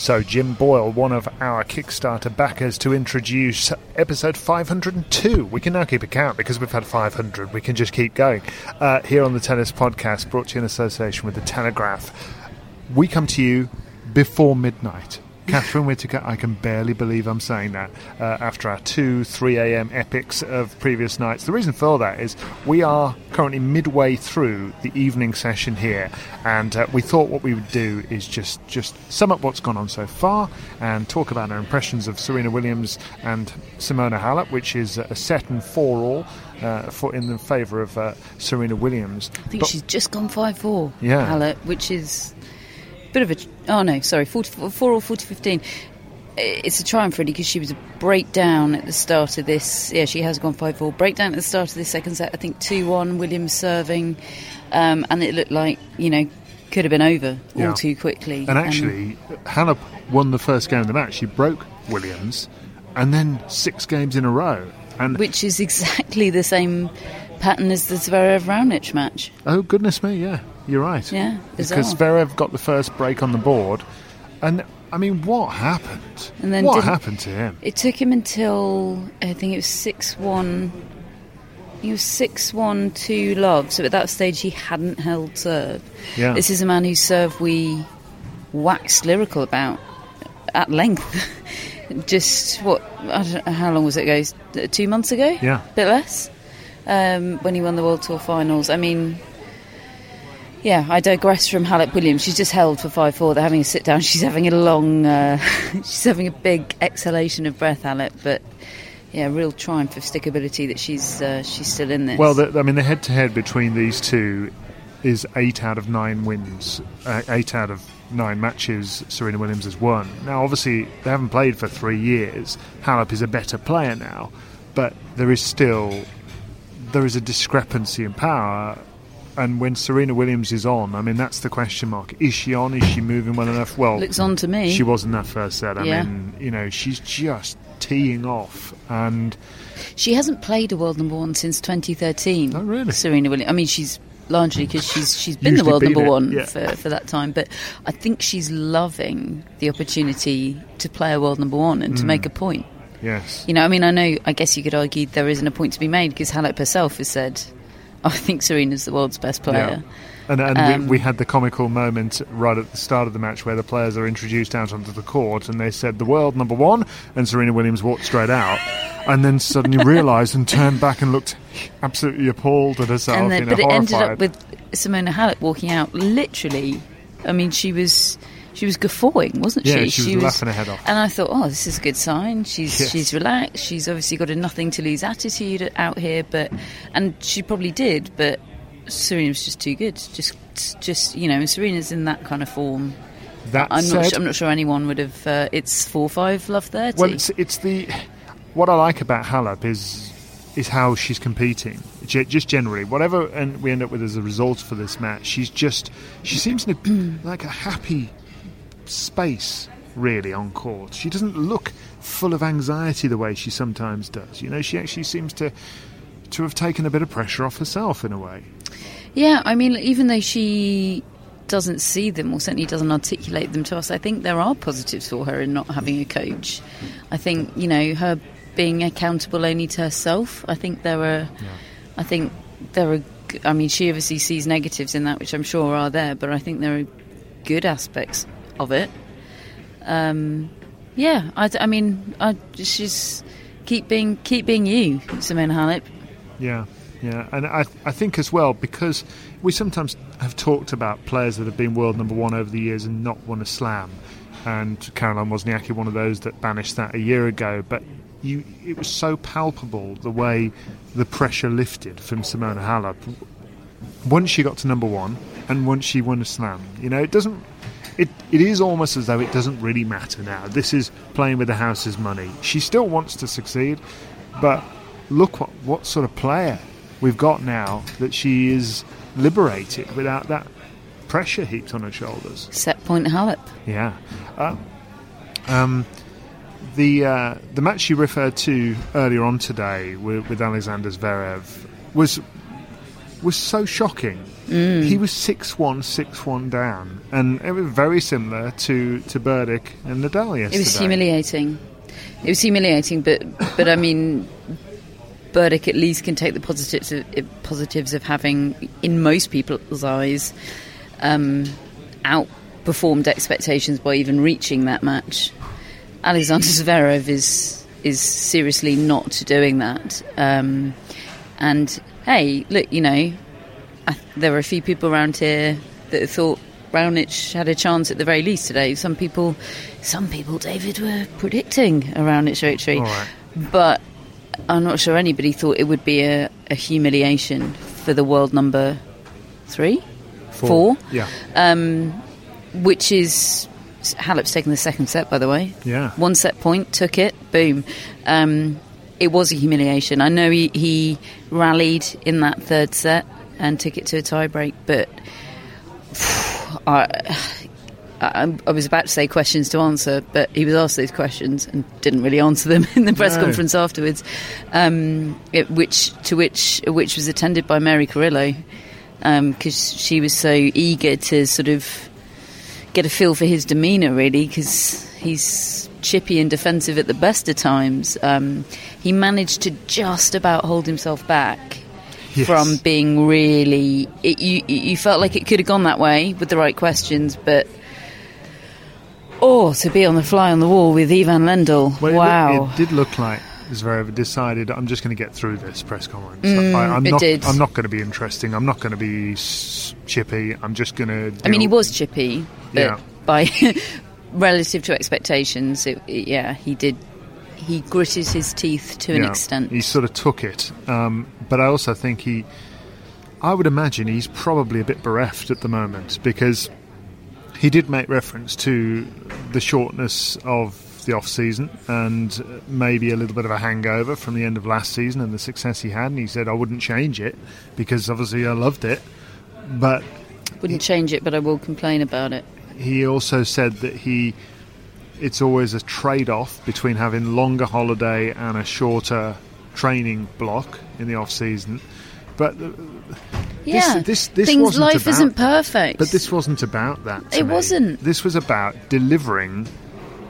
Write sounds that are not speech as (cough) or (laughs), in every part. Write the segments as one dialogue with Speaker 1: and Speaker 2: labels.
Speaker 1: So, Jim Boyle, one of our Kickstarter backers, to introduce episode 502. We can now keep a count because we've had 500. We can just keep going. Uh, here on the Tennis Podcast, brought to you in association with The Telegraph. We come to you before midnight. Catherine Whitaker, I can barely believe I'm saying that uh, after our 2, 3 a.m. epics of previous nights. The reason for that is we are currently midway through the evening session here, and uh, we thought what we would do is just, just sum up what's gone on so far and talk about our impressions of Serena Williams and Simona Halep, which is a set and four all. Uh, for in the favour of uh, Serena Williams.
Speaker 2: I think but, she's just gone five four.
Speaker 1: Yeah,
Speaker 2: Halep, which is bit of a oh no sorry 40, 4 or 40 15 it's a triumph really because she was a breakdown at the start of this yeah she has gone 5-4 breakdown at the start of this second set I think 2-1 Williams serving um, and it looked like you know could have been over all too quickly.
Speaker 1: And actually um, Halep won the first game of the match. She broke Williams and then six games in a row. And
Speaker 2: which is exactly the same pattern as the Zverev Raonic match.
Speaker 1: Oh goodness me yeah you're right.
Speaker 2: Yeah, bizarre.
Speaker 1: because Zverev got the first break on the board, and I mean, what happened?
Speaker 2: And then
Speaker 1: what happened to him?
Speaker 2: It took him until I think it was six one. He was six one two love. So at that stage, he hadn't held serve.
Speaker 1: Yeah.
Speaker 2: This is a man whose serve we waxed lyrical about at length. (laughs) Just what? I don't know, how long was it ago? Two months ago?
Speaker 1: Yeah,
Speaker 2: a bit less. Um, when he won the World Tour Finals. I mean, yeah, I digress from Halep Williams. She's just held for five four. They're having a sit down. She's having a long, uh, (laughs) she's having a big exhalation of breath, Halep. But yeah, real triumph of stickability that she's uh, she's still in this.
Speaker 1: Well, the, I mean, the head to head between these two is eight out of nine wins, uh, eight out of nine matches. Serena Williams has won. Now, obviously, they haven't played for three years. Halep is a better player now, but there is still there is a discrepancy in power and when Serena Williams is on, I mean, that's the question mark. Is she on? Is she moving well enough? Well,
Speaker 2: looks on to me.
Speaker 1: She was in that first set. I
Speaker 2: yeah.
Speaker 1: mean, you know, she's just teeing off, and
Speaker 2: she hasn't played a world number one since 2013.
Speaker 1: Oh, really?
Speaker 2: Serena Williams. I mean, she's largely because she's she's been the world number
Speaker 1: it.
Speaker 2: one
Speaker 1: yeah.
Speaker 2: for, for that time. But I think she's loving the opportunity to play a world number one and mm. to make a point.
Speaker 1: Yes.
Speaker 2: You know, I mean, I know. I guess you could argue there isn't a point to be made because Halep herself has said I think Serena's the world's best player.
Speaker 1: Yeah. And, and
Speaker 2: Um,
Speaker 1: we, we had the comical moment right at the start of the match where the players are introduced out onto the court and they said the world number one, and Serena Williams walked straight out, and then suddenly (laughs) realised and turned back and looked absolutely appalled at herself.
Speaker 2: And then,
Speaker 1: you know,
Speaker 2: but it ended up with Simona Halep walking out. Literally, I mean, she was she was guffawing, wasn't
Speaker 1: Yeah,
Speaker 2: she?
Speaker 1: she was laughing her head off.
Speaker 2: And I thought, oh, this is a good sign. She's
Speaker 1: Yes.
Speaker 2: she's relaxed. She's obviously got a nothing to lose attitude out here. But and she probably did. But Serena was just too good. Just, just you know, Serena's in that kind of form.
Speaker 1: That
Speaker 2: I'm
Speaker 1: said,
Speaker 2: not. Sure, I'm not sure anyone would have. Uh, it's four five love thirty.
Speaker 1: Well, it's, it's the what I like about Halep is is how she's competing. Just generally, whatever and we end up with as a result for this match, she's just she seems in a, like a happy space really on court. She doesn't look full of anxiety the way she sometimes does. You know, she actually seems to to have taken a bit of pressure off herself in a way.
Speaker 2: Yeah, I mean, even though she doesn't see them or certainly doesn't articulate them to us, I think there are positives for her in not having a coach. I think you know her being accountable only to herself. I think there are, I think there are. I mean, she obviously sees negatives in that, which I'm sure are there, but I think there are good aspects of it. Um, yeah, I, I mean, I, she's keep being keep being you, Simone Halep.
Speaker 1: Yeah, yeah, and I, I think as well because we sometimes have talked about players that have been world number one over the years and not won a slam, and Caroline Wozniacki one of those that banished that a year ago. But you, it was so palpable the way the pressure lifted from Simona Halep once she got to number one and once she won a slam. You know, it doesn't. It, it is almost as though it doesn't really matter now. This is playing with the house's money. She still wants to succeed, but look what, what sort of player we've got now that she is liberated without that pressure heaped on her shoulders.
Speaker 2: Set point Halep.
Speaker 1: Yeah. Uh, um, the uh, the match you referred to earlier on today with, with Alexander Zverev was was so shocking. He was 6-1, 6-1 down, and it was very similar to to Berdych and Nadal yesterday.
Speaker 2: It was humiliating. It was humiliating, but but I mean, Berdych at least can take the positives of, positives of having, in most people's eyes, um, outperformed expectations by even reaching that match. Alexander Zverev is is seriously not doing that. Um, and hey, look, you know, there were a few people around here that thought Raonic had a chance at the very least today. Some people, some people, David, were predicting a Raonic victory,
Speaker 1: right.
Speaker 2: but I'm not sure anybody thought it would be a, a humiliation for the world number three, four,
Speaker 1: Yeah.
Speaker 2: um, which is Halep's taken the second set, by the way.
Speaker 1: Yeah.
Speaker 2: One set point, took it, boom. Um, it was a humiliation. I know he, he rallied in that third set and took it to a tiebreak, but (sighs) I, I, I was about to say questions to answer, but he was asked those questions and didn't really answer them (laughs) in the press
Speaker 1: No.
Speaker 2: conference afterwards, um, it, which to which which was attended by Mary Carrillo because she was so eager to sort of get a feel for his demeanour, really, because he's chippy and defensive at the best of times. Um, he managed to just about hold himself back
Speaker 1: Yes.
Speaker 2: from being really. It, you, you felt like it could have gone that way with the right questions, but. Oh, to be on the fly on the wall with Ivan Lendl.
Speaker 1: Well,
Speaker 2: wow.
Speaker 1: look- It, did look like Zverev decided I'm just going to get through this press conference.
Speaker 2: Mm,
Speaker 1: I, I'm
Speaker 2: it
Speaker 1: not.
Speaker 2: did.
Speaker 1: I'm not going to be interesting. I'm not going to be chippy. I'm just going to.
Speaker 2: I mean, he was chippy, but
Speaker 1: Yeah.
Speaker 2: by (laughs) relative to expectations, it, it- yeah, he did. He gritted his teeth to an
Speaker 1: Yeah,
Speaker 2: extent.
Speaker 1: He sort of took it. Um, but I also think he. I would imagine he's probably a bit bereft at the moment because he did make reference to the shortness of the off season and maybe a little bit of a hangover from the end of last season and the success he had. And he said, I wouldn't change it because obviously I loved it. But
Speaker 2: Wouldn't change it, but I will complain about it.
Speaker 1: he also said that he it's always a trade-off between having longer holiday and a shorter training block in the off season but uh,
Speaker 2: Yeah,
Speaker 1: this, this
Speaker 2: things.
Speaker 1: wasn't
Speaker 2: Life
Speaker 1: about
Speaker 2: isn't
Speaker 1: that.
Speaker 2: perfect.
Speaker 1: but this wasn't about that
Speaker 2: It
Speaker 1: me.
Speaker 2: wasn't.
Speaker 1: this was about delivering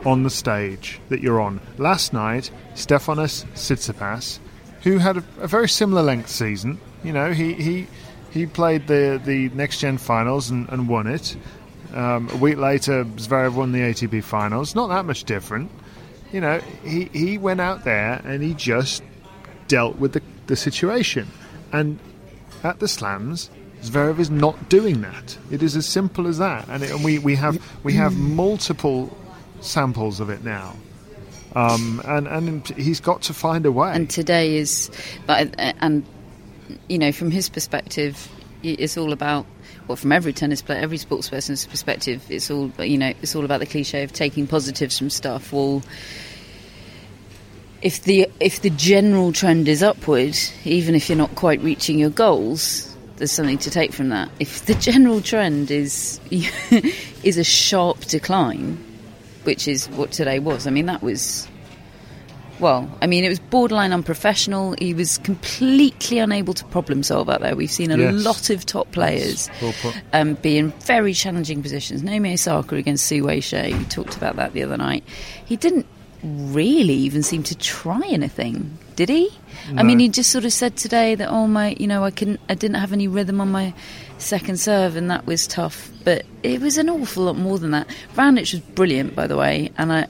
Speaker 1: on the stage that you're on last night Stefanos Tsitsipas who had a, a very similar length season you know he he he played the the next gen finals and, and won it um, a week later, Zverev won the ATP finals. Not that much different. You know, he, he went out there and he just dealt with the, the situation. And at the slams, Zverev is not doing that. It is as simple as that. And, it, and we, we have we have multiple samples of it now. Um, and, and he's got to find a way.
Speaker 2: and today is, but and you know, from his perspective, it's all about well, from every tennis player, every sports person's perspective, it's all you know. It's all about the cliche of taking positives from stuff. Well, if the if the general trend is upward, even if you're not quite reaching your goals, there's something to take from that. If the general trend is (laughs) is a sharp decline, which is what today was, I mean that was well, I mean, it was borderline unprofessional. He was completely unable to problem solve out there. We've seen a
Speaker 1: Yes.
Speaker 2: lot of top players
Speaker 1: Well
Speaker 2: um, be in very challenging positions. Naomi Osaka against Su-wei. We talked about that the other night. He didn't really even seem to try anything, did he? I mean, he just sort of said today that oh my, you know, I couldn't, I didn't have any rhythm on my second serve, and that was tough. But it was an awful lot more than that. Raonic was brilliant, by the way, and I-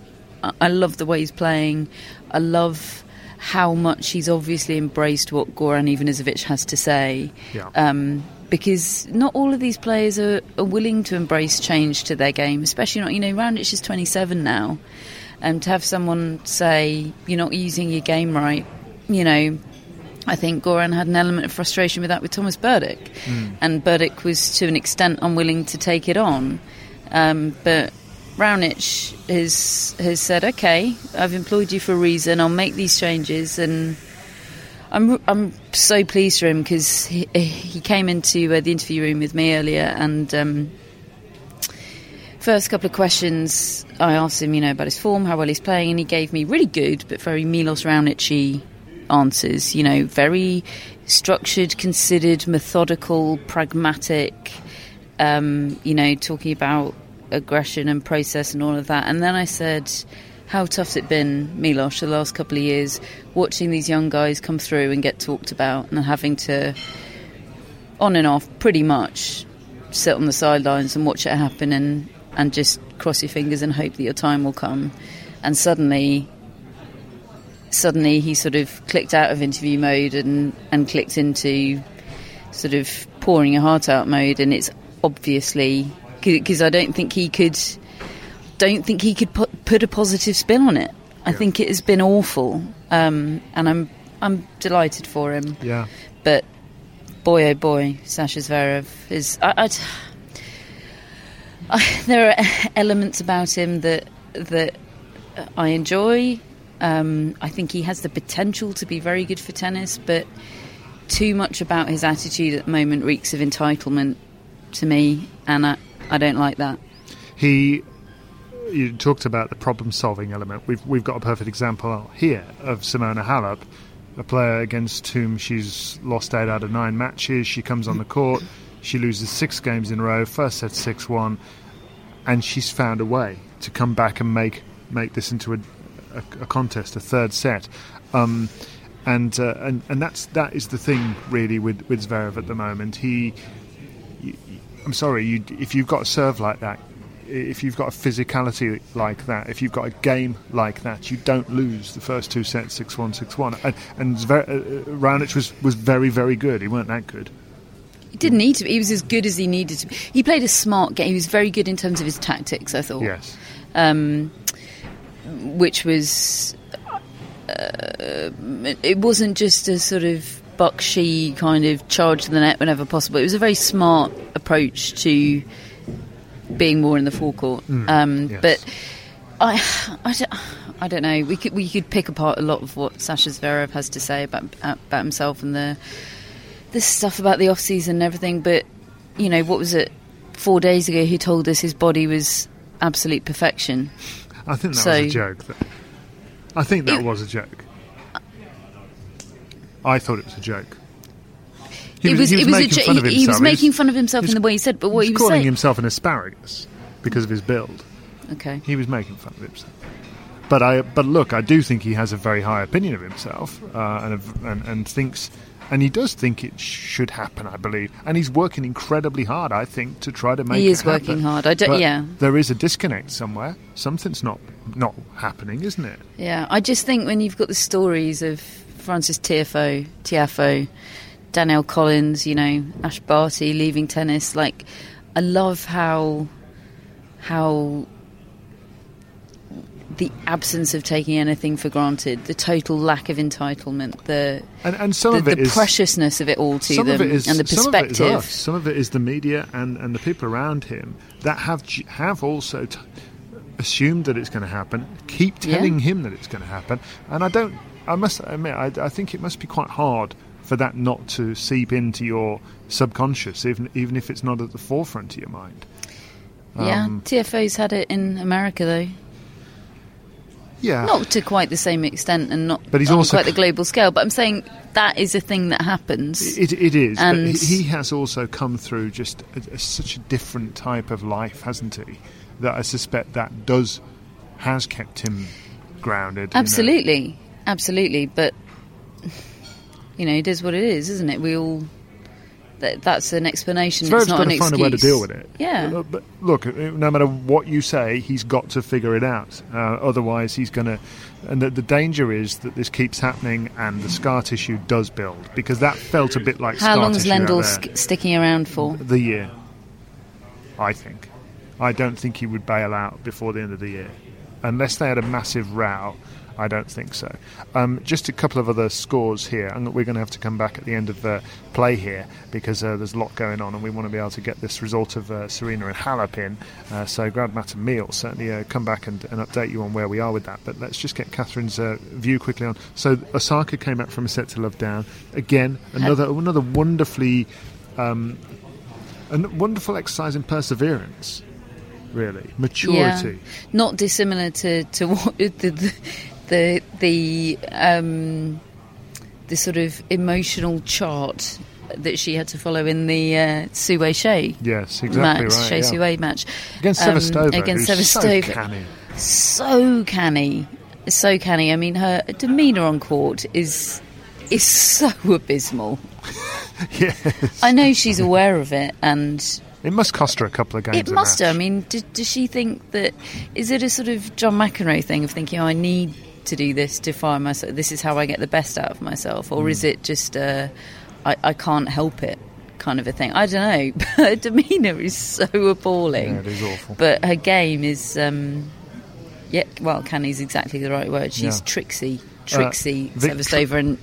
Speaker 2: I love the way he's playing. I love how much he's obviously embraced what Goran Ivanisevic has to say.
Speaker 1: Yeah.
Speaker 2: Um, because not all of these players are, are willing to embrace change to their game, especially not, you know, Raonic is 27 now. And to have someone say, you're not using your game right, you know, I think Goran had an element of frustration with that with Thomas Berdych. And Berdych was to an extent unwilling to take it on. Um, but Raonic has, has said, okay, I've employed you for a reason, I'll make these changes. And I'm, I'm so pleased for him because he, he came into uh, the interview room with me earlier and. Um, First couple of questions, I asked him, you know, about his form, how well he's playing, and he gave me really good but very Milos Raonic answers. You know, very structured, considered, methodical, pragmatic. Um, you know, talking about aggression and process and all of that. And then I said, "How tough's it been, Milos, the last couple of years, watching these young guys come through and get talked about, and having to, on and off, pretty much." sit on the sidelines and watch it happen and, and just cross your fingers and hope that your time will come. And suddenly, suddenly he sort of clicked out of interview mode and, and clicked into sort of pouring your heart out mode. And it's obviously because I don't think he could, don't think he could put, put a positive spin on it. I think it has been awful, um, and I'm I'm delighted for him
Speaker 1: Yeah.
Speaker 2: but boy oh boy, Sasha Zverev is. I, I'd- I, (laughs) there are elements about him that that I enjoy. Um, I think he has the potential to be very good for tennis, but too much about his attitude at the moment reeks of entitlement to me, and I, I don't like that.
Speaker 1: He, you talked about the problem-solving element. We've we've got a perfect example here of Simona Halep, a player against whom she's lost eight out of nine matches. She comes on the court, she loses six games in a row. First set six-one, and she's found a way to come back and make make this into a a, a contest, a third set. Um, and, uh, and and that's that is the thing really with with Zverev at the moment. He I'm sorry, you, if you've got a serve like that, if you've got a physicality like that, if you've got a game like that, you don't lose the first two sets 6 1 6 1. And, and Zver- uh, uh, Raonic was, was very, very good. He weren't that good.
Speaker 2: He didn't need to be. He was as good as he needed to be. He played a smart game. He was very good in terms of his tactics, I thought.
Speaker 1: Yes.
Speaker 2: um, which was uh, it wasn't just a sort of Bakshi kind of charge to the net whenever possible. It was a very smart approach to being more in the forecourt. um,
Speaker 1: yes.
Speaker 2: But I, I, don't, I don't know. We could we could pick apart a lot of what Sasha Zverev has to say about about himself and the the stuff about the off season and everything. But you know, what was it? Four days ago, he told us his body was absolute perfection.
Speaker 1: I think that
Speaker 2: So-
Speaker 1: was a joke. Though. I think that
Speaker 2: It-
Speaker 1: was a joke. I thought it was a joke.
Speaker 2: it was, it was a
Speaker 1: making
Speaker 2: jo-
Speaker 1: fun
Speaker 2: he, he was making fun of himself in the way he said, but what he was
Speaker 1: calling
Speaker 2: saying.
Speaker 1: himself an asparagus because of his build.
Speaker 2: okay.
Speaker 1: He was making fun of himself. But I, but look, I do think he has a very high opinion of himself, uh, and, and and thinks, and he does think it should happen. I believe, and he's working incredibly hard. I think to try to make.
Speaker 2: He
Speaker 1: it
Speaker 2: is working hard. I don't-
Speaker 1: But
Speaker 2: yeah.
Speaker 1: There is a disconnect somewhere. Something's not not happening, isn't it?
Speaker 2: Yeah, I just think when you've got the stories of Frances Tiafoe, Tiafoe, Danielle Collins, you know, Ash Barty leaving tennis, like I love how how the absence of taking anything for granted, the total lack of entitlement, the
Speaker 1: And, and some
Speaker 2: the,
Speaker 1: of it
Speaker 2: the
Speaker 1: is
Speaker 2: preciousness of it all to them,
Speaker 1: of it is
Speaker 2: and the
Speaker 1: some of
Speaker 2: perspective.
Speaker 1: Some of it is the media and, and the people around him that have have also t- assumed that it's going to happen. Keep
Speaker 2: Yeah.
Speaker 1: telling him that it's going to happen, and I don't. I must admit, I, I think it must be quite hard for that not to seep into your subconscious, even even if it's not at the forefront of your mind.
Speaker 2: yeah,
Speaker 1: Um,
Speaker 2: Tiafoe's had it in America though,
Speaker 1: Yeah,
Speaker 2: not to quite the same extent, and not
Speaker 1: But he's
Speaker 2: on
Speaker 1: also-
Speaker 2: quite the global scale. But I'm saying that is a thing that happens.
Speaker 1: It, it is,
Speaker 2: And-
Speaker 1: he he has also come through just a, a, such a different type of life, hasn't he? That I suspect that does has kept him grounded. you know.
Speaker 2: Absolutely, absolutely. But you know, it is what it is, isn't it? We all. That, that's an explanation.
Speaker 1: Zverev's
Speaker 2: it's not
Speaker 1: got
Speaker 2: an
Speaker 1: to find
Speaker 2: excuse.
Speaker 1: a way to deal with it.
Speaker 2: Yeah.
Speaker 1: But, but look, uh, no matter what you say, he's got to figure it out. Uh, otherwise, he's going to. And the, the danger is that this keeps happening, and the scar tissue does build because that felt a bit like
Speaker 2: How
Speaker 1: scar
Speaker 2: long's
Speaker 1: tissue
Speaker 2: Lendl sk- sticking around for?
Speaker 1: The year, I think. I don't think he would bail out before the end of the year. Unless they had a massive row, I don't think so. Um, just a couple of other scores here, and we're going to have to come back at the end of the play here because uh, there's a lot going on, and we want to be able to get this result of uh, Serena and Halep in. Uh, so, Grad Matt and Meal certainly uh, come back and, and update you on where we are with that. But let's just get Catherine's uh, view quickly on. So, Osaka came out from a set to love down again. Another another wonderfully um, a wonderful exercise in perseverance, really maturity.
Speaker 2: Yeah. Not dissimilar to to (laughs) what the the the, the um, the sort of emotional chart that she had to follow in the uh, Sue Shea
Speaker 1: Yes, exactly
Speaker 2: match,
Speaker 1: right.
Speaker 2: Shea
Speaker 1: yeah.
Speaker 2: Sue match
Speaker 1: Against
Speaker 2: Um,
Speaker 1: Sevastova,
Speaker 2: against Sevastova.
Speaker 1: so canny.
Speaker 2: so canny, so canny. I mean, her demeanour on court is is (laughs) so abysmal. (laughs)
Speaker 1: yes,
Speaker 2: I know she's aware of it, and
Speaker 1: it must cost her a couple of games.
Speaker 2: it must. I mean, does, does she think that? Is it a sort of John McEnroe thing of thinking, "Oh, I need to do this to fire myself. This is how I get the best out of myself," or
Speaker 1: Hmm.
Speaker 2: is it just uh, I, I can't help it kind of a thing? I don't know. (laughs) But her demeanour is so appalling.
Speaker 1: Yeah, it is awful.
Speaker 2: But her game is, um, yeah, well, canny is exactly the right word. She's
Speaker 1: Yeah.
Speaker 2: tricksy, tricksy.
Speaker 1: Vic-
Speaker 2: Sevastova and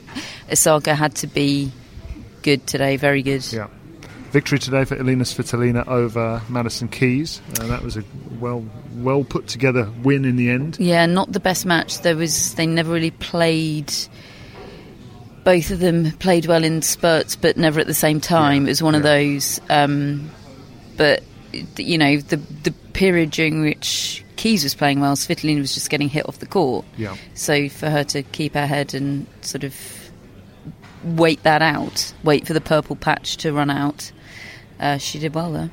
Speaker 2: Osaka had to be good today, very good.
Speaker 1: Yeah. Victory today for Elena Svitolina over Madison Keys. Uh, that was a well well put together win in the end.
Speaker 2: Yeah, not the best match. There was they never really played. Both of them played well in spurts, but never at the same time.
Speaker 1: Yeah,
Speaker 2: It was one of those. Um, but you know, the the period during which Keys was playing well, Svitolina was just getting hit off the court.
Speaker 1: Yeah.
Speaker 2: So for her to keep her head and sort of wait that out, wait for the purple patch to run out, uh, she did well there.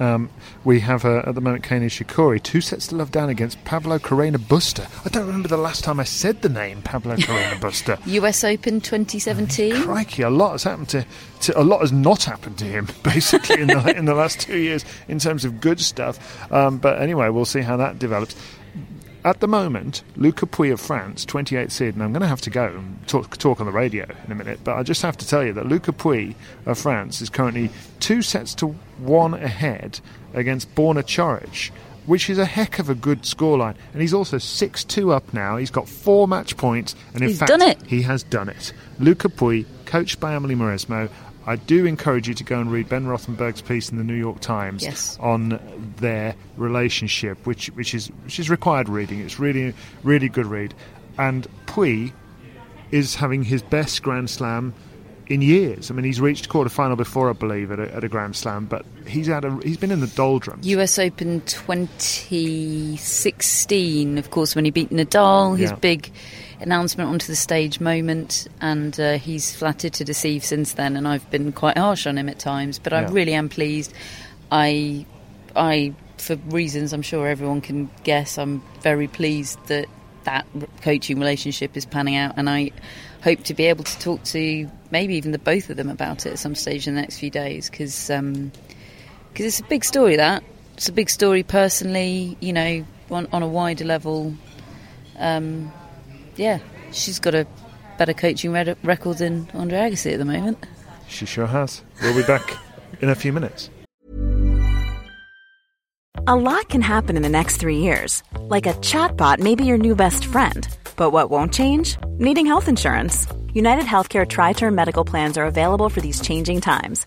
Speaker 1: Um, we have uh, at the moment Kei Nishikori, two sets to love down against Pablo Carreño Busta. I don't remember the last time I said the name Pablo (laughs) Carreño Busta.
Speaker 2: US Open 2017.
Speaker 1: Crikey, a lot has happened to, to a lot has not happened to him (laughs) basically in the in the last two years in terms of good stuff. Um, but anyway, we'll see how that develops. At the moment, Luca Pouille of France, 28th seed, and I'm going to have to go and talk, talk on the radio in a minute, but I just have to tell you that Luca Pouille of France is currently two sets to one ahead against Borna Coric, which is a heck of a good scoreline. And he's also 6 2 up now. He's got four match points, and in
Speaker 2: He's
Speaker 1: fact, he has done it. Luca Pouille, coached by Amelie Mauresmo. I do encourage you to go and read Ben Rothenberg's piece in the New York Times
Speaker 2: Yes.
Speaker 1: on their relationship, which which is which is required reading. It's really really good read. And Pouille is having his best Grand Slam in years. I mean, he's reached quarterfinal before, I believe, at a, at a Grand Slam, but he's had a he's been in the doldrums.
Speaker 2: US Open 2016, of course, when he beat Nadal, his
Speaker 1: Yeah.
Speaker 2: big announcement onto the stage moment, and uh, he's flattered to deceive since then. And I've been quite harsh on him at times, but I really am pleased. I, I, for reasons I'm sure everyone can guess, I'm very pleased that that coaching relationship is panning out, and I hope to be able to talk to maybe even the both of them about it at some stage in the next few days because um, because it's a big story that it's a big story personally you know on, on a wider level um, yeah she's got a better coaching re- record than Andre Agassi at the moment
Speaker 1: She sure has. We'll be back in a few minutes.
Speaker 3: A lot can happen in the next three years. Like a chatbot may be your new best friend. But what won't change? Needing health insurance. United Healthcare Tri Term Medical Plans are available for these changing times.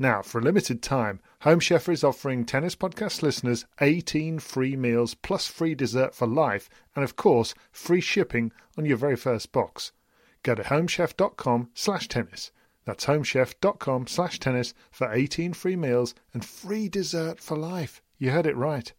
Speaker 1: Now, for a limited time, Home Chef is offering Tennis Podcast listeners 18 free meals plus free dessert for life, and of course, free shipping on your very first box. Go to homechef.com slash tennis. That's homechef.com slash tennis for 18 free meals and free dessert for life. You heard it right.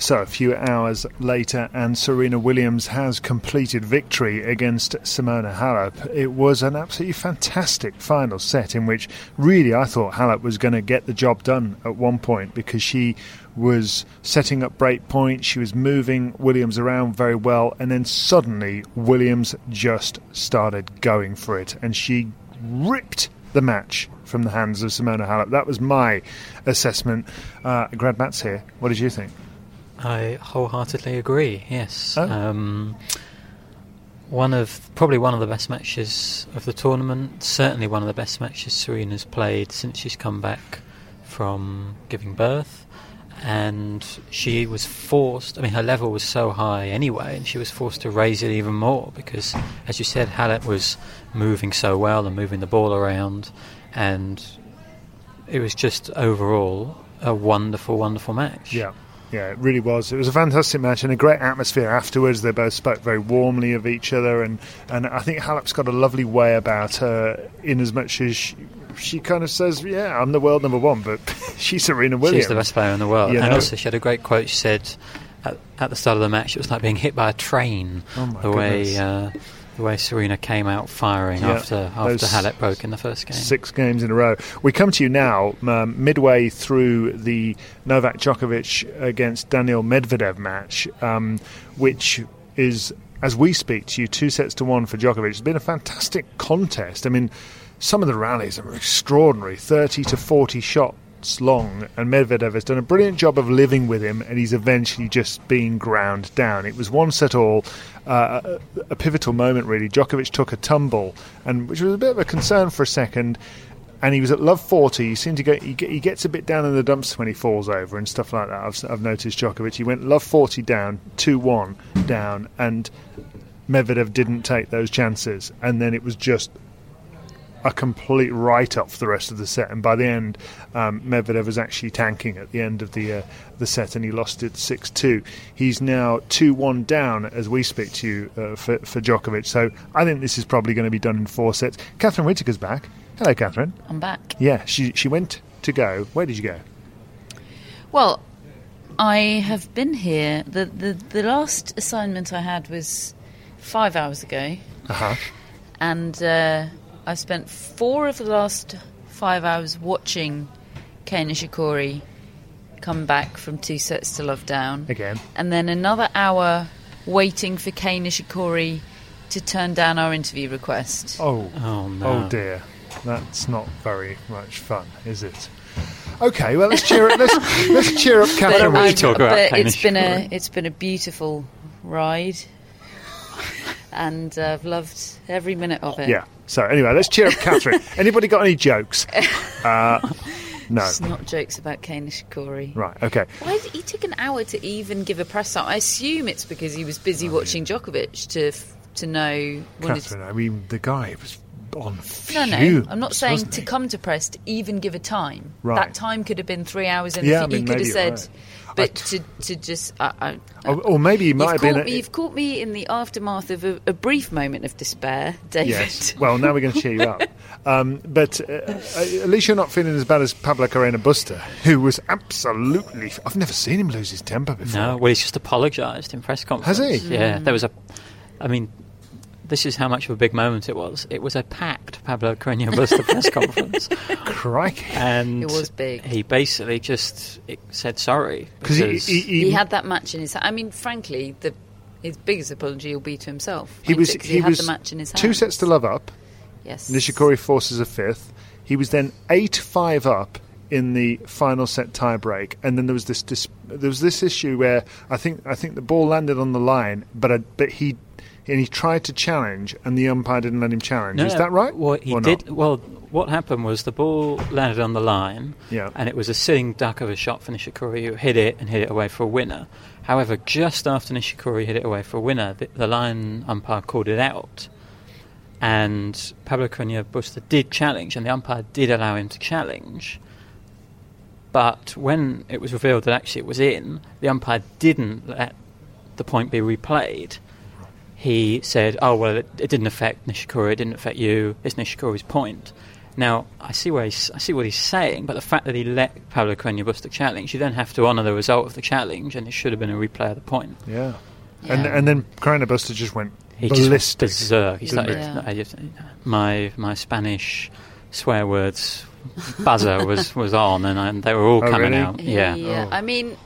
Speaker 1: So, a few hours later, and Serena Williams has completed victory against Simona Halep. It was an absolutely fantastic final set in which, really, I thought Halep was going to get the job done at one point because she was setting up break points, she was moving Williams around very well, and then suddenly Williams just started going for it, and she ripped the match from the hands of Simona Halep. That was my assessment. Uh, Grad Mats here. What did you think?
Speaker 4: I wholeheartedly agree. Yes,
Speaker 1: Oh.
Speaker 4: um, one of probably one of the best matches of the tournament. Certainly one of the best matches Serena's played since she's come back from giving birth. And she was forced. I mean, her level was so high anyway, and she was forced to raise it even more because, as you said, Halep was moving so well and moving the ball around, and it was just overall a wonderful, wonderful match.
Speaker 1: Yeah. Yeah, it really was. It was a fantastic match and a great atmosphere afterwards. They both spoke very warmly of each other, and, and I think Halep's got a lovely way about her, in as much as she, she kind of says, "Yeah, I'm the world number one," but (laughs) she's Serena Williams.
Speaker 4: She's the best player in the world.
Speaker 1: You
Speaker 4: and
Speaker 1: know?
Speaker 4: also, she had a great quote. She said at, at the start of the match, it was like being hit by a train.
Speaker 1: Oh my
Speaker 4: the way
Speaker 1: goodness.
Speaker 4: uh, the way Serena came out firing
Speaker 1: Yeah,
Speaker 4: after after Halep broke in the first game.
Speaker 1: Six games in a row. We come to you now, um, midway through the Novak Djokovic against Daniil Medvedev match, um, which is, as we speak to you, two sets to one for Djokovic. It's been a fantastic contest. I mean, some of the rallies are extraordinary 30 to 40 long, and Medvedev has done a brilliant job of living with him, and he's eventually just being ground down. It was one set all, uh, a, pivotal moment really. Djokovic took a tumble, and which was a bit of a concern for a second. And he was at love 40. He seemed to get he, he gets a bit down in the dumps when he falls over and stuff like that. I've, I've noticed Djokovic. He went love 40 down, 2 1 down, and Medvedev didn't take those chances. And then it was just a complete write off for the rest of the set. And by the end, um, Medvedev was actually tanking at the end of the uh, the set, and he lost it six two. He's now two one down as we speak to you uh, for for Djokovic. So I think this is probably going to be done in four sets. Catherine Whitaker's back. Hello, Catherine.
Speaker 2: I'm back.
Speaker 1: Yeah, she she went to go. Where did you go?
Speaker 2: Well, I have been here. The, the, the last assignment I had was five hours ago,
Speaker 1: Uh huh.
Speaker 2: and uh, I've spent four of the last five hours watching Kei Nishikori come back from two sets to love down.
Speaker 1: Again.
Speaker 2: And then another hour waiting for Kei Nishikori to turn down our interview request.
Speaker 1: Oh,
Speaker 4: Oh no!
Speaker 1: oh dear. That's not very much fun, is it? Okay, well let's cheer up. Let's, let's cheer up Catherine.
Speaker 2: But,
Speaker 4: we talk about
Speaker 2: but it's been a it's been a beautiful ride, and uh, I've loved every minute of it.
Speaker 1: Yeah. So anyway, let's cheer up Catherine. (laughs) Anybody got any jokes? (laughs) Uh, no.
Speaker 2: It's not jokes about Kei Nishikori.
Speaker 1: Right. Okay.
Speaker 2: Why did he took an hour to even give a press out? I assume it's because he was busy watching Djokovic to f- to know. wanted to-
Speaker 1: Catherine. I mean, the guy was on
Speaker 2: No, no. I'm not saying to come to press to even give a time.
Speaker 1: Right.
Speaker 2: That time could have been three hours, and
Speaker 1: Yeah,
Speaker 2: he,
Speaker 1: I mean,
Speaker 2: he could have said.
Speaker 1: right.
Speaker 2: But
Speaker 1: I
Speaker 2: to, to just, I, I,
Speaker 1: Or, or maybe he might
Speaker 2: you've
Speaker 1: been.
Speaker 2: caught
Speaker 1: a-
Speaker 2: me, you've caught me in the aftermath of a, a brief moment of despair, David.
Speaker 1: Yes. Well, now we're going to cheer you up. (laughs) Um, but uh, uh, at least you're not feeling as bad as Pablo Carreño Busta, who was absolutely. I've never seen him lose his temper before.
Speaker 4: No, well, he's just apologised in press conference.
Speaker 1: Has he?
Speaker 4: Yeah,
Speaker 2: Mm.
Speaker 4: there was a. I mean, this is how much of a big moment it was. It was a packed Pablo Carreño Busta press (laughs) conference,
Speaker 1: Crikey.
Speaker 4: and
Speaker 2: It was big.
Speaker 4: He basically just it said sorry
Speaker 1: 'Cause he-
Speaker 4: because
Speaker 1: he-
Speaker 2: He had that match in his. I mean, frankly, the his biggest apology will be to himself.
Speaker 1: He was.
Speaker 2: because
Speaker 1: He,
Speaker 2: had
Speaker 1: was
Speaker 2: the match in his hands.
Speaker 1: two sets to love up.
Speaker 2: Yes.
Speaker 1: Nishikori forces a fifth. He was then eight five up in the final set tiebreak, and then there was this, dis- there was this issue where I think I think the ball landed on the line, but I, but he and he tried to challenge, and the umpire didn't let him challenge.
Speaker 4: No,
Speaker 1: Is that right?
Speaker 4: Well, he
Speaker 1: or
Speaker 4: did.
Speaker 1: Not?
Speaker 4: Well, what happened was the ball landed on the line,
Speaker 1: Yeah.
Speaker 4: and it was a sitting duck of a shot for Nishikori, who hit it and hit it away for a winner. However, just after Nishikori hit it away for a winner, the, the line umpire called it out, and Pablo Carreño Busta did challenge, and the umpire did allow him to challenge. But when it was revealed that actually it was in, the umpire didn't let the point be replayed he said, "Oh well, it, it didn't affect Nishikori. It didn't affect you. It's Nishikori's point." Now I see where he's, I see what he's saying, but the fact that he let Pablo Carreño Busta challenge, you then have to honour the result of the challenge, and it should have been a replay of the point.
Speaker 1: Yeah. And and then Carreño Busta just went
Speaker 4: He just went
Speaker 1: ballistic.
Speaker 4: berserk. He started.
Speaker 2: Yeah.
Speaker 4: I just- my my Spanish swear words buzzer (laughs) was, was on, and I, they were all
Speaker 1: Oh,
Speaker 4: coming
Speaker 1: really?
Speaker 4: out. Yeah.
Speaker 2: Yeah.
Speaker 1: Oh.
Speaker 2: I mean,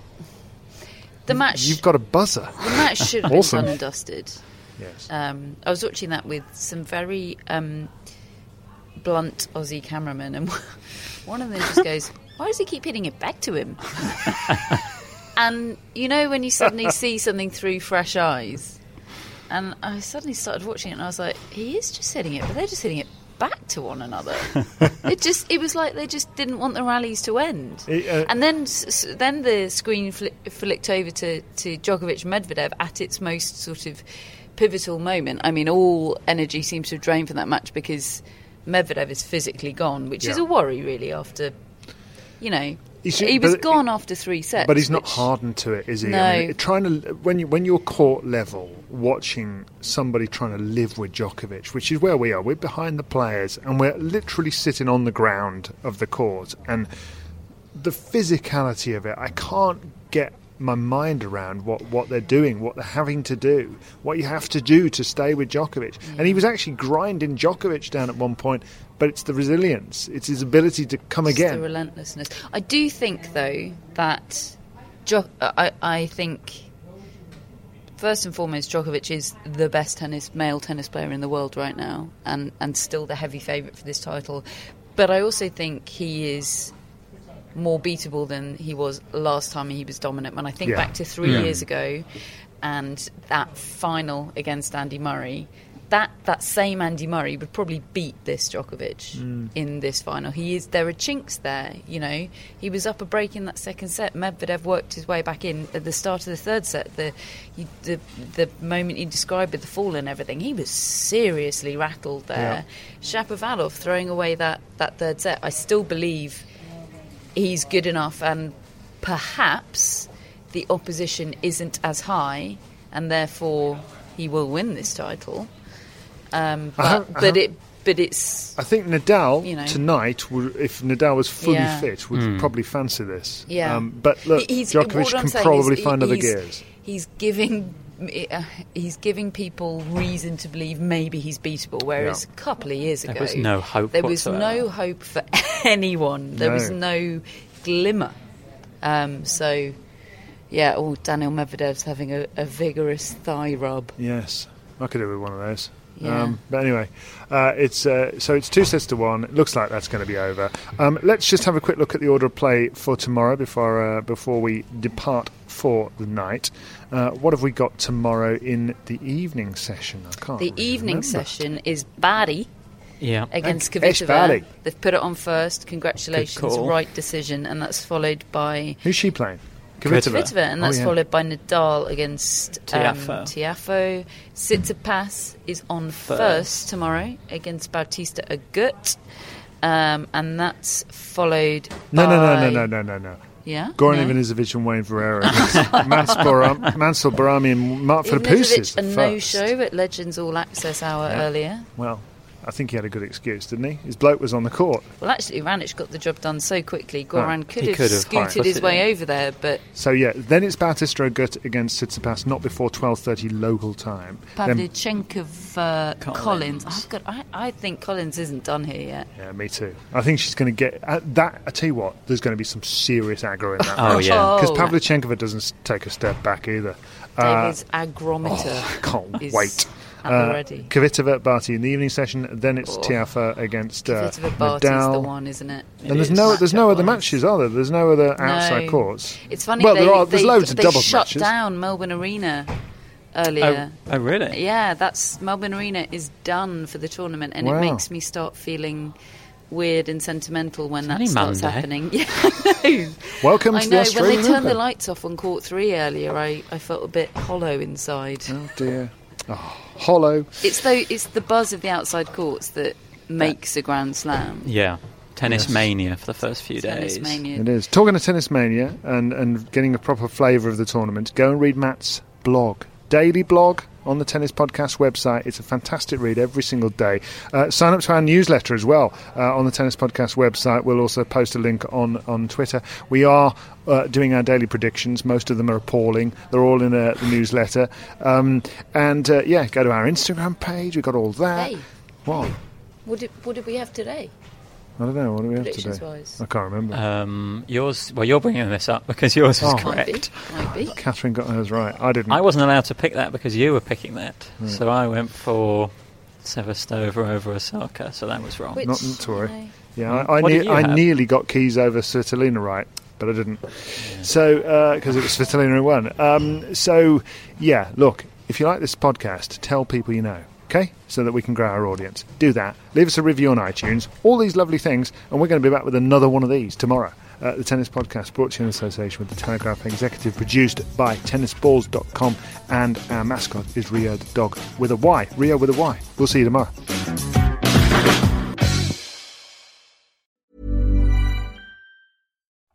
Speaker 2: the match.
Speaker 1: You've got a buzzer.
Speaker 2: the match should have been
Speaker 1: Awesome.
Speaker 2: done and dusted.
Speaker 1: Yes.
Speaker 2: Um, I was watching that with some very um, blunt Aussie cameramen, and (laughs) one of them just goes, "Why does he keep hitting it back to him?" (laughs) and you know when you suddenly see something through fresh eyes, and I suddenly started watching it, and I was like, "He is just hitting it, but they're just hitting it." Back to one another. (laughs) it just it was like they just didn't want the rallies to end.
Speaker 1: It, uh,
Speaker 2: and then then the screen fli flicked over to to Djokovic Medvedev at its most sort of pivotal moment. I mean, all energy seems to have drained from that match because Medvedev is physically gone, which is a worry, really. After you know, he was gone after three sets,
Speaker 1: But he's not
Speaker 2: which-
Speaker 1: hardened to it, is he?
Speaker 2: No.
Speaker 1: I mean, trying to when you when you're court level, watching somebody trying to live with Djokovic, which is where we are. We're behind the players, and we're literally sitting on the ground of the court, and the physicality of it, I can't get my mind around what, what they're doing, what they're having to do, what you have to do to stay with Djokovic. And he was actually grinding Djokovic down at one point, but it's the resilience, it's his ability to come
Speaker 2: It's the
Speaker 1: again.
Speaker 2: relentlessness. I do think, though, that jo- uh, I, I think first and foremost, Djokovic is the best tennis male tennis player in the world right now, and and still the heavy favourite for this title. But I also think he is more beatable than he was last time he was dominant. When I think
Speaker 1: Yeah.
Speaker 2: back to three
Speaker 1: Yeah.
Speaker 2: years ago, and that final against Andy Murray. That, that same Andy Murray would probably beat this Djokovic
Speaker 1: Mm.
Speaker 2: in this final. He is there are chinks there, you know. He was up a break in that second set. Medvedev worked his way back in at the start of the third set. The you, the the moment you described with the fall and everything, he was seriously rattled there. Shapovalov throwing away that, that third set. I still believe he's good enough, and perhaps the opposition isn't as high, and therefore he will win this title. Um,
Speaker 1: I
Speaker 2: but
Speaker 1: have- I
Speaker 2: but it but it's
Speaker 1: I think Nadal
Speaker 2: You know.
Speaker 1: tonight, would, if Nadal was fully
Speaker 2: Yeah.
Speaker 1: fit, would probably fancy this.
Speaker 2: Yeah.
Speaker 1: Um, but look,
Speaker 2: he's-
Speaker 1: Djokovic can probably
Speaker 2: is
Speaker 1: find
Speaker 2: he-
Speaker 1: other gears.
Speaker 2: He's giving. Uh, He's giving people reason to believe maybe he's beatable, whereas
Speaker 1: Yeah.
Speaker 2: a couple of years ago,
Speaker 4: There
Speaker 2: ago
Speaker 4: was no hope
Speaker 2: There was
Speaker 4: whatsoever.
Speaker 2: no hope for (laughs) anyone. There was
Speaker 1: No.
Speaker 2: no glimmer. Um, so, yeah. Oh, Daniil Medvedev's having a, a vigorous thigh rub.
Speaker 1: Yes, I could do with one of those.
Speaker 2: Yeah.
Speaker 1: Um, but anyway, uh, it's uh, so it's two sets to one. It looks like that's going to be over. Um, let's just have a quick look at the order of play for tomorrow before uh, before we depart for the night. Uh, what have we got tomorrow in the evening session? I can't.
Speaker 2: The
Speaker 1: really
Speaker 2: evening
Speaker 1: remember.
Speaker 2: session is Barty
Speaker 4: Yeah.
Speaker 2: against
Speaker 1: Esh
Speaker 2: Kvitova.
Speaker 1: Barty.
Speaker 2: They've put it on first. Congratulations, right decision, and that's followed by
Speaker 1: Who's she playing?
Speaker 4: Kvitova.
Speaker 2: And
Speaker 1: Oh,
Speaker 2: that's
Speaker 1: yeah.
Speaker 2: followed by Nadal against um.
Speaker 4: Tiafoe.
Speaker 2: Tsitsipas is on first tomorrow against Bautista Agut, um, and that's followed.
Speaker 1: No, no, no, no, no, no, no, no.
Speaker 2: Yeah,
Speaker 1: Goran
Speaker 2: no.
Speaker 1: Ivanisevic and Wayne Ferreira. (laughs) Mansour Bahrami and Mark Philippoussis.
Speaker 2: Ivanisevic, a no-show at Legends All Access Hour
Speaker 1: Yeah.
Speaker 2: earlier.
Speaker 1: Well, I think he had a good excuse, didn't he? His bloke was on the court.
Speaker 2: Well, actually, Raonic got the job done so quickly. Goran could have
Speaker 4: could have
Speaker 2: scooted his way
Speaker 4: in.
Speaker 2: over there, but
Speaker 1: So yeah, then it's Bautista Agut against Tsitsipas, not before twelve thirty local time. Then-
Speaker 2: uh,
Speaker 4: Collins.
Speaker 2: Collins. I've got. I, I think Collins isn't done here yet.
Speaker 1: yeah, me too. I think she's going to get uh, that. I tell you what, there's going to be some serious aggro in that. (laughs)
Speaker 4: Oh, yeah.
Speaker 1: because
Speaker 2: Oh.
Speaker 1: Pavlyuchenkova doesn't take a step back either. Uh,
Speaker 2: David's agrometer.
Speaker 1: oh, I can't
Speaker 2: is
Speaker 1: wait.
Speaker 2: At the
Speaker 1: Uh,
Speaker 2: ready.
Speaker 1: Kvitova Barty in the evening session. Then it's
Speaker 2: Oh.
Speaker 1: Tiafoe against uh,
Speaker 2: Barty's
Speaker 1: Nadal.
Speaker 2: the one, isn't it?
Speaker 1: And there's no there's no other matches, are there? There's no other outside
Speaker 2: No.
Speaker 1: courts.
Speaker 2: It's funny.
Speaker 1: Well,
Speaker 2: they,
Speaker 1: there are. There's
Speaker 2: they,
Speaker 1: loads of
Speaker 2: they
Speaker 1: doubles
Speaker 2: shut
Speaker 1: matches.
Speaker 2: down Melbourne Arena
Speaker 4: Oh,
Speaker 2: earlier.
Speaker 4: oh, really?
Speaker 2: Yeah, that's Melbourne Arena is done for the tournament, and
Speaker 1: Wow.
Speaker 2: it makes me start feeling weird and sentimental when that starts
Speaker 4: Monday.
Speaker 2: happening. (laughs) Yeah, I know.
Speaker 1: Welcome
Speaker 2: I
Speaker 1: to
Speaker 2: know.
Speaker 1: the
Speaker 2: when they turned the lights off on court three earlier, I, I felt a bit hollow inside.
Speaker 1: Oh dear. Oh, hollow.
Speaker 2: It's though it's the buzz of the outside courts that makes a Grand Slam.
Speaker 4: Yeah. Tennis
Speaker 1: Yes.
Speaker 4: mania for the first few
Speaker 2: Tennis
Speaker 4: days.
Speaker 2: mania.
Speaker 1: It is. Talking of Tennis Mania and, and getting a proper flavour of the tournament, go and read Matt's blog. Daily blog on the Tennis Podcast website. It's a fantastic read every single day. Uh, sign up to our newsletter as well uh, on the Tennis Podcast website. We'll also post a link on, on Twitter. We are uh, doing our daily predictions. Most of them are appalling. They're all in uh, the newsletter. Um, and uh, yeah, go to our Instagram page. We've got all that.
Speaker 2: Hey,
Speaker 1: What?
Speaker 2: what did what did we have today?
Speaker 1: I don't know. What do we have today?
Speaker 2: wise.
Speaker 1: I can't remember.
Speaker 4: Um, yours. Well, you're bringing this up because yours is
Speaker 1: Oh.
Speaker 2: Might be,
Speaker 4: correct.
Speaker 2: might be.
Speaker 1: Catherine got hers right. I didn't.
Speaker 4: I wasn't allowed to pick that because you were picking that.
Speaker 1: Hmm.
Speaker 4: So I went for Sevastova over Osaka. So that was wrong.
Speaker 2: Which,
Speaker 1: Not to worry.
Speaker 2: no.
Speaker 1: Yeah, I, I, ne- I nearly got Keys over Svitolina right, but I didn't. So, because it was Svitolina who won. Um, so, yeah, look, if you like this podcast, tell people you know, okay? So that we can grow our audience. Do that. Leave us a review on iTunes, all these lovely things, and we're going to be back with another one of these tomorrow. Uh, the Tennis Podcast brought to you in association with the Telegraph Executive, produced by tennisballs.com, and our mascot is Rio the dog with a Y. Rio with a Y. We'll see you tomorrow.